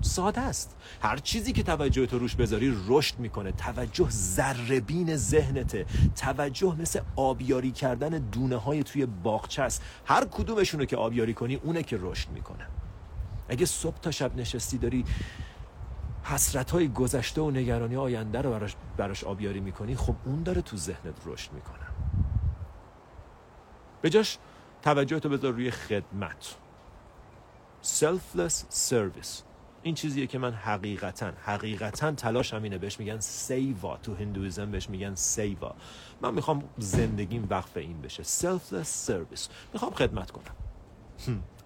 ساده است. هر چیزی که توجه تو روش بذاری رشد می‌کنه. توجه ذربین ذهنته. توجه مثل آبیاری کردن دونه های توی باغچه است. هر کدومشونو که آبیاری کنی اونه که رشد می‌کنه. اگه صبح تا شب نشستی داری حسرت های گذشته و نگرانی آینده رو براش, براش آبیاری می‌کنی خب اون داره تو ذهنت رشد می‌کنه. به جاش توجه تو بذار روی خدمت. Selfless service. این چیزیه که من حقیقتا حقیقتا تلاش همینه. بهش میگن سیوا. تو هندویزم بهش میگن سیوا. من می‌خوام زندگیم وقف این بشه. Selfless service. می‌خوام خدمت کنم.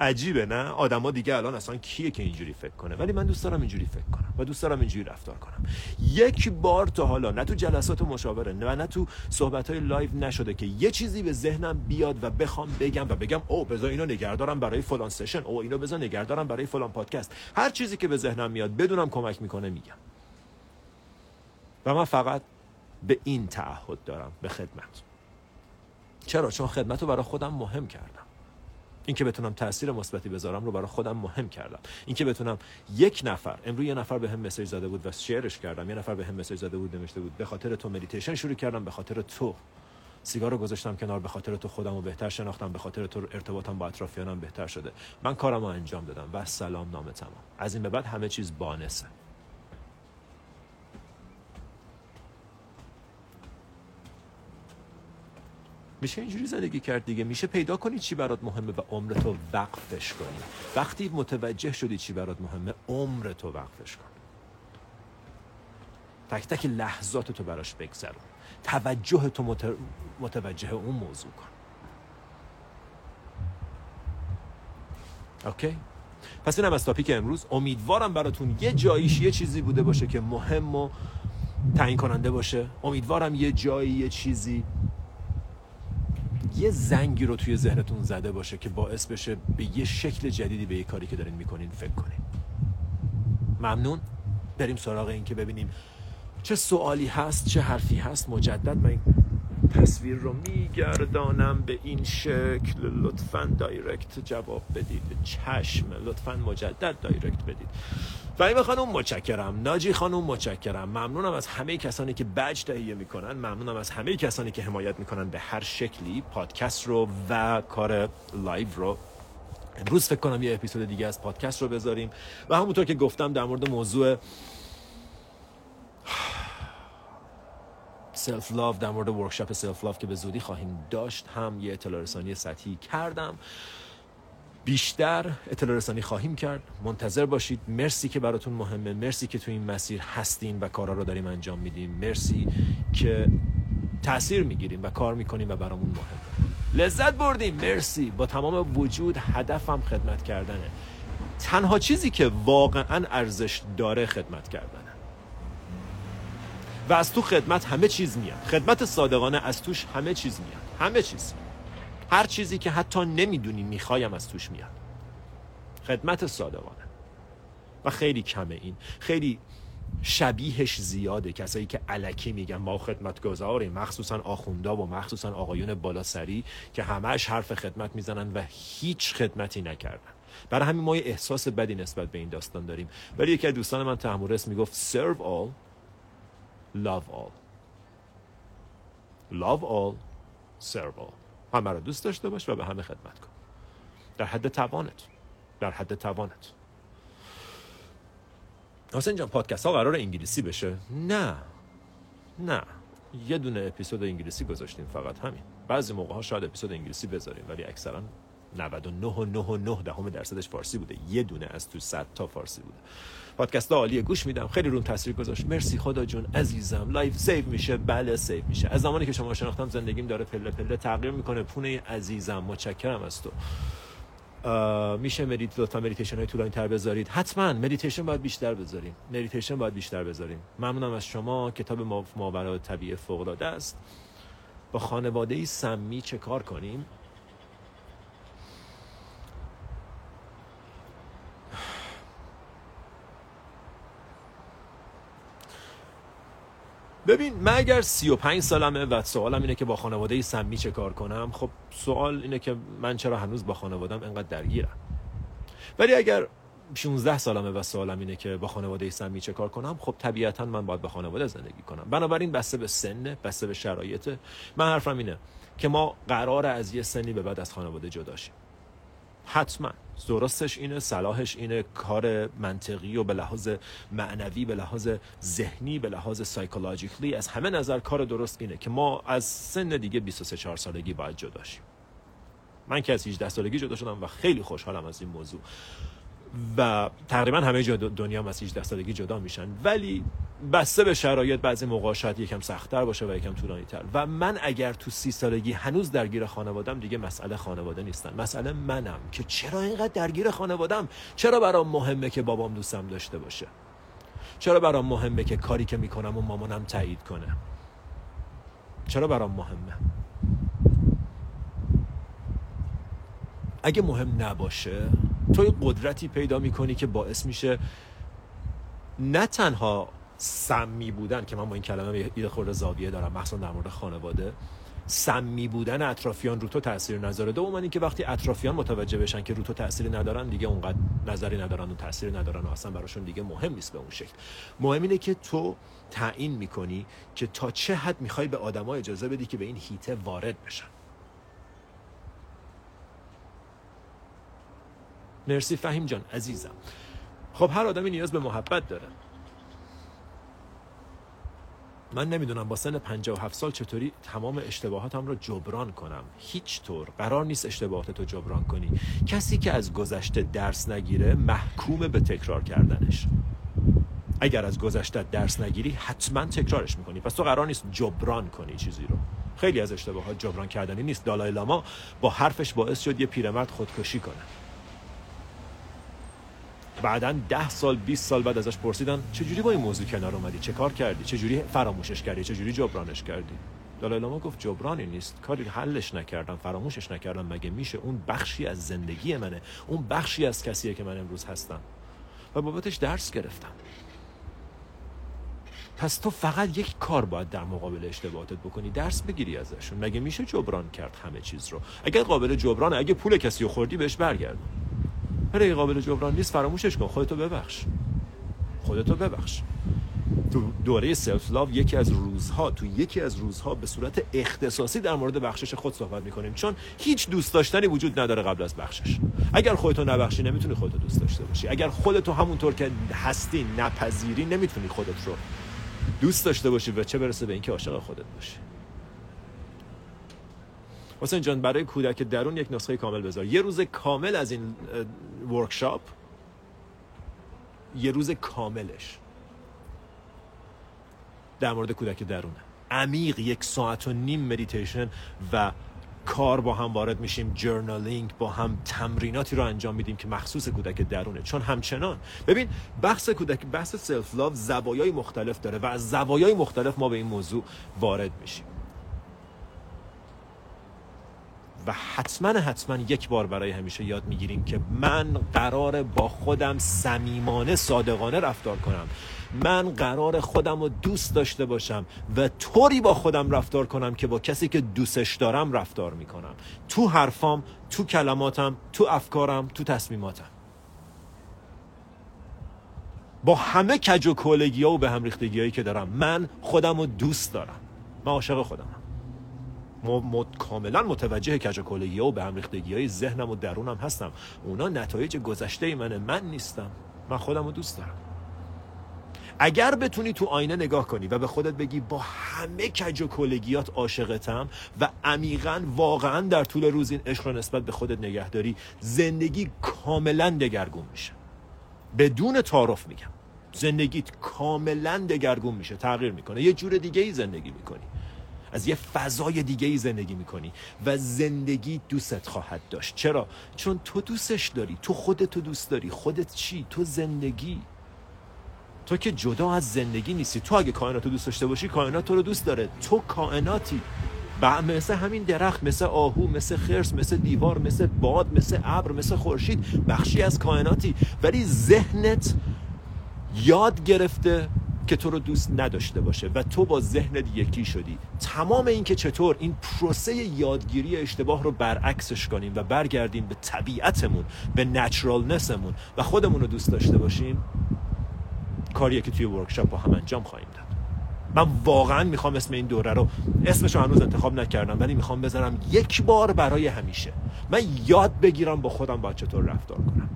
عجیبه نه؟ آدما دیگه الان اصلا کیه که اینجوری فکر کنه؟ ولی من دوست دارم اینجوری فکر کنم و دوست دارم اینجوری رفتار کنم. یک بار تا حالا نه تو جلسات مشاوره نه نه تو صحبت های live نشده که یه چیزی به ذهنم بیاد و بخوام بگم و بگم oh بذار اینو نگهدارم برای فلان session. oh اینو بذار نگهدارم برای فلان پادکست. هر چیزی که به ذهنم میاد بدونم کمک می‌کنه میگم. و من فقط به این تعهد دارم به خدمت. چرا؟ چون خدمت رو برای خودم مهم کردم. اینکه بتونم تاثیر مثبتی بذارم رو برای خودم مهم کردم. اینکه بتونم یک نفر امروز یه نفر به هم مسیج زده بود و شیرش کردم یه نفر به هم مسیج زده بود نوشته بود به خاطر تو مدیتیشن شروع کردم به خاطر تو سیگار رو گذاشتم کنار به خاطر تو خودم رو بهتر شناختم به خاطر تو ارتباطم با اطرافیانم بهتر شده. من کارم رو انجام دادم و سلام نامه تمام. از این به بعد همه چیز بانسه. میشه اینجوری زندگی کرد دیگه؟ میشه پیدا کنی چی برات مهمه و عمرتو وقفش کنی. وقتی متوجه شدی چی برات مهمه عمرتو وقفش کن. تک تک لحظات تو براش بگذرون. توجه تو متوجه اون موضوع کن. اوکی؟ پس اینم از تاپیک امروز. امیدوارم براتون یه جاییش یه چیزی بوده باشه که مهم و تعیین کننده باشه. امیدوارم یه جایی یه چیزی یه زنگی رو توی ذهنتون زده باشه که باعث بشه به یه شکل جدیدی به یه کاری که دارین می‌کنین فکر کنین. ممنون. بریم سراغ این که ببینیم چه سوالی هست چه حرفی هست. مجدد من تصویر رو میگردانم به این شکل. لطفا دایرکت جواب بدید. چشم. لطفا مجدد دایرکت بدید. فهیم خانم متشکرم. ناجی خانم متشکرم. ممنونم از همه کسانی که بج تهیه می‌کنن. ممنونم از همه کسانی که حمایت می‌کنن به هر شکلی. پادکست رو و کار live رو. امروز فکر کنم یه اپیزود دیگه از پادکست رو بذاریم. و همونطور که گفتم در مورد موضوع self love در مورد workshop self love که به زودی خواهیم داشت هم یه اطلاع رسانی سطحی کردم. بیشتر اطلاع رسانی خواهیم کرد. منتظر باشید. مرسی که براتون مهمه. مرسی که تو این مسیر هستین و کارا رو داریم انجام میدیم. مرسی که تاثیر می‌گیریم و کار می‌کنیم و برامون مهمه. لذت بردیم. مرسی. با تمام وجود هدفم خدمت کردنه. تنها چیزی که واقعا ارزش داره خدمت کردنه. و از تو خدمت همه چیز میاد. خدمت صادقانه از توش همه چیز میاد. همه چیز. هر چیزی که حتی نمی‌دونی می‌خوایم از توش میاد. خدمت صادقانه. و خیلی کمه این. خیلی شبیهش زیاده. کسایی که علکی میگن ما خدمتگزاریم. مخصوصا آخوندا و مخصوصا آقایون بالاسری که همهش حرف خدمت می‌زنن و هیچ خدمتی نکردن. برای همین ما یه احساس بدی نسبت به این داستان داریم. ولی یکی از دوستان من تحمورس می‌گفت serve all love all. Love all serve all. همه رو دوست داشته باش و به همه خدمت کن. در حد توانت. در حد توانت. حسین جان پادکست ها قراره انگلیسی بشه؟ نه. نه. یه دونه اپیزود انگلیسی گذاشتیم فقط همین. بعضی موقع ها شاید اپیزود انگلیسی بذاریم ولی اکثرا 99 دهم درصدش فارسی بوده. یه دونه از تو 100 تا فارسی بوده. پادکست عالیه گوش میدم. خیلی روم تاثیر گذاشت. مرسی خدا جون عزیزم. live save میشه. بله save میشه. از زمانی که شما شناختم زندگیم داره پله پله تغییر می‌کنه. پونه عزیزم متشکرم از تو. میشه مدیت لطفا مدیتیشن های طولانی تر بذارید؟ حتما. مدیتیشن باید بیشتر بذاریم. مدیتیشن باید بیشتر بذاریم. ممنونم از شما. کتاب ماورا طبیعه فوق العاده است. با خانواده سمی چه کار کنیم؟ ببین من اگر 35 سالمه و سوالم اینه که با خانواده سمی چه کار کنم خب سوال اینه که من چرا هنوز با خانوادم انقدر درگیرم؟ ولی اگر 16 سالمه و سوالم اینه که با خانواده سمی چه کار کنم خب طبیعتا من باید با خانواده زندگی کنم. بنابراین بسته به سن بسته به شرایط. من حرفم اینه که ما قرار از یه سنی به بعد از خانواده جدا شیم. حتما. درستش اینه صلاحش اینه کار منطقی و به لحاظ معنوی به لحاظ ذهنی به لحاظ سایکولوژیکلی از همه نظر کار درست اینه که ما از سن دیگه 23 4 سالگی باید جدا شیم. من که از 18 سالگی جدا شدم و خیلی خوشحالم از این موضوع. و تقریبا همه جا دنیا هم از 18 سالگی جدا میشن. ولی بسته به شرایط بعضی موقع شاید یکم سختتر باشه و یکم طولانی تر و من اگر تو سی سالگی هنوز درگیر خانوادم دیگه مسئله خانواده نیستن. مسئله منم که چرا اینقدر درگیر خانوادم چرا برام مهمه که بابام دوستم داشته باشه؟ چرا برام مهمه که کاری که می‌کنم و مامانم تایید کنه؟ چرا برام مهمه؟ اگه مهم نباشه تو قدرتی پیدا می‌کنی که باعث میشه نه تنها سمی بودن که من با این کلمه یه خورده زاویه دارم مخصوصا در مورد خانواده سمی بودن اطرافیان رو تو تاثیر نذاره. دوم اینکه وقتی اطرافیان متوجه بشن که رو تو تاثیر ندارن دیگه اونقدر نظری ندارن و تاثیر ندارن و اصلا براشون دیگه مهم نیست به اون شکل. مهم اینه که تو تعیین می‌کنی که تا چه حد می‌خوای به آدما اجازه بدی که به این هیته وارد بشن. مرسی فهیم جان عزیزم. خب هر آدمی نیاز به محبت داره. من نمی‌دونم با سن 57 سال چطوری تمام اشتباهاتم رو جبران کنم. هیچ طور. قرار نیست اشتباهات رو جبران کنی. کسی که از گذشته درس نگیره محکوم به تکرار کردنش. اگر از گذشته درس نگیری حتما تکرارش می‌کنی. پس تو قرار نیست جبران کنی چیزی رو. خیلی از اشتباهات جبران کردنی نیست. دالای لاما با حرفش باعث شد یه پیرمرد خودکشی کنه. بعدا ده سال 20 سال بعد ازش پرسیدن چجوری با این موضوع کنار اومدی؟ چه کار کردی؟ چجوری فراموشش کردی؟ چجوری جبرانش کردی؟ دالای لاما گفت جبرانی نیست. کاری حلش نکردم فراموشش نکردم. مگه میشه اون بخشی از زندگی منه؟ اون بخشی از کسیه که من امروز هستم. و بابتش درس گرفتم. پس تو فقط یک کار باید در مقابل اشتباهاتت بکنی. درس بگیری ازشون. مگه میشه جبران کرد همه چیز رو؟ اگر قابل جبرانه اگه پول کسی خوردی بهش برگردون هر قابل جبران نیست فراموشش کن. خودتو ببخش. خودتو ببخش. تو دوره سلف لاو یکی از روزها تو یکی از روزها به صورت اختصاصی در مورد بخشش خود صحبت می‌کنیم. چون هیچ دوست داشتنی وجود نداره قبل از بخشش. اگر خودتو نبخشی نمی‌تونی خودتو دوست داشته باشی. اگر خودتو همونطور که هستی نپذیری نمی‌تونی خودت رو دوست داشته باشی و چه برسه به اینکه عاشق خودت باشی. حسین جان برای کودک درون یک نسخه کامل بذار. یه روز کامل از این workshop یه روز کاملش. در مورد کودک درونه. عمیق یک ساعت و نیم مدیتیشن و کار با هم وارد میشیم جرنالینگ با هم تمریناتی رو انجام میدیم که مخصوص کودک درونه. چون همچنان ببین بحث کودک بحث سلف لاو زوایای مختلف داره و از زوایای مختلف ما به این موضوع وارد میشیم. و حتما حتما یک بار برای همیشه یاد می‌گیریم که من قرار با خودم صمیمانه صادقانه رفتار کنم. من قرار خودم رو دوست داشته باشم و طوری با خودم رفتار کنم که با کسی که دوستش دارم رفتار می‌کنم. تو حرفام تو کلماتم تو افکارم تو تصمیماتم. با همه کج و کولگی ها و به هم ریختگی هایی که دارم من خودم رو دوست دارم. من عاشق خودمم. مت... کاملا متوجه کج و به هم ریختگی های ذهنم و درونم هستم. اونا نتایج گذشته منه. من نیستم. من خودم رو دوست دارم. اگر بتونی تو آینه نگاه کنی و به خودت بگی با همه کج و کلگیات عاشقتم و عمیقا واقعا در طول روز این عشق رو نسبت به خودت نگهداری زندگی کاملا دگرگون میشه. بدون تعارف میگم. زندگیت کاملا دگرگون میشه. تغییر می‌کنه. یه جور دیگه ای زندگی می‌کنی. از یه فضای دیگه ای زندگی می‌کنی و زندگی دوستت خواهد داشت. چرا؟ چون تو دوستش داری. تو خودتو دوست داری. خودت چی؟ تو زندگی. تو که جدا از زندگی نیستی. تو اگه کائنات رو دوست داشته باشی کائنات تو رو دوست داره. تو کائناتی. و مثل همین درخت مثل آهو مثل خرس مثل دیوار مثل باد مثل ابر مثل خورشید بخشی از کائناتی. ولی ذهنت یاد گرفته که تو رو دوست نداشته باشه و تو با ذهنت یکی شدی. تمام این که چطور این پروسه یادگیری اشتباه رو برعکسش کنیم و برگردیم به طبیعتمون به نچرالنسمون و خودمون رو دوست داشته باشیم کاریه که توی ورکشاپ با هم انجام خواهیم داد. من واقعا می‌خوام اسم این دوره رو اسمش رو هنوز انتخاب نکردم ولی می‌خوام بذارم یک بار برای همیشه. من یاد بگیرم با خودم با چطور رفتار کنم.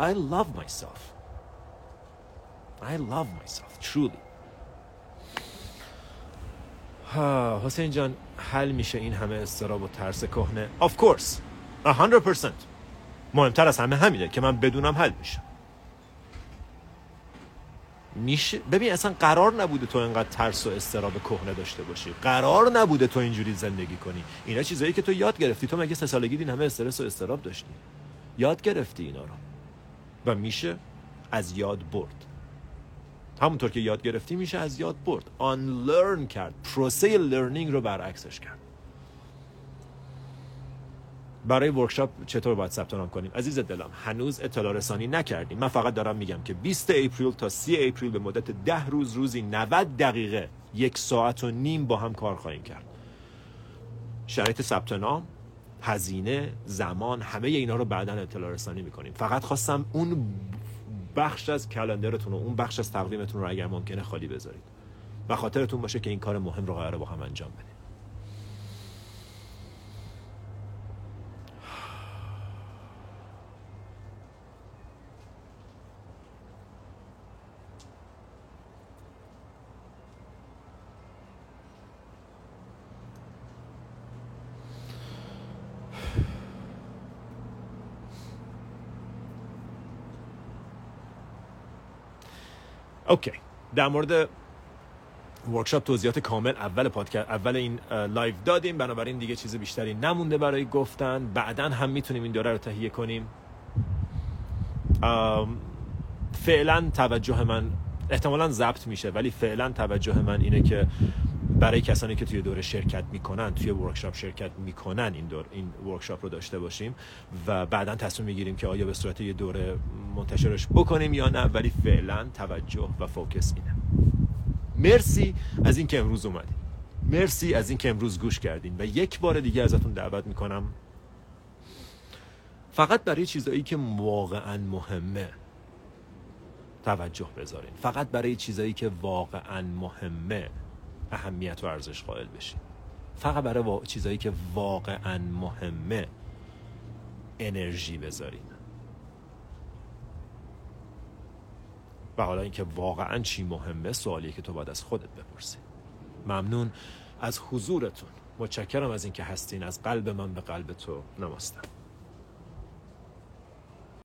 I love myself. I love myself, truly. حسین جان حل میشه این همه استراب و ترس کهنه؟ Of course. 100% مهمتر از همه همینه که من بدونم حل میشه. میشه؟ ببین اصلا قرار نبوده تو اینقدر ترس و استراب کهنه داشته باشی. قرار نبوده تو اینجوری زندگی کنی. اینا چیزایی که تو یاد گرفتی. تو مگه سه سالگی دین همه استرس و استراب داشتی؟ یاد گرفتی اینا رو. و میشه از یاد برد. همونطور که یاد گرفتی میشه از یاد برد. Unlearn کرد. پروسه learning رو برعکسش کرد. برای workshop چطور باید ثبت نام کنیم؟ عزیز دلم هنوز اطلاع رسانی نکردیم. من فقط دارم میگم که 20 April تا 30 April به مدت 10 روز روزی 90 دقیقه یک ساعت و نیم با هم کار خواهیم کرد. شرایط ثبت نام هزینه زمان همه اینا رو بعدا اطلاع رسانی می‌کنیم. فقط خواستم اون بخش از کلندرتون و اون بخش از تقویمتون رو اگر ممکنه خالی بذارید. و خاطرتون باشه که این کار مهم رو قراره با هم انجام بدید Okay. در مورد workshop توضیحات کامل اول پادکست اول این live دادیم. بنابراین دیگه چیز بیشتری نمونده برای گفتن. بعدا هم می‌تونیم این دوره رو تهیه کنیم. فعلا توجه من احتمالا ضبط میشه ولی فعلا توجه من اینه که برای کسانی که توی دوره شرکت می‌کنن توی workshop شرکت می‌کنن این دور این workshop رو داشته باشیم و بعدا تصمیم می‌گیریم که آیا به صورت یه دوره منتشرش بکنیم یا نه ولی فعلا توجه و فوکس اینه. مرسی از اینکه امروز اومدین. مرسی از اینکه امروز گوش کردین. و یک بار دیگه ازتون دعوت می‌کنم. فقط برای چیزایی که واقعا مهمه توجه بذارین. فقط برای چیزایی که واقعا مهمه اهمیت و ارزش قائل بشین. فقط برای وا... چیزایی که واقعا مهمه انرژی بذارین. و حالا اینکه واقعا چی مهمه سوالیه که تو باید از خودت بپرسی. ممنون از حضورتون. متشکرم از اینکه هستین. از قلب من به قلب تو نماستم.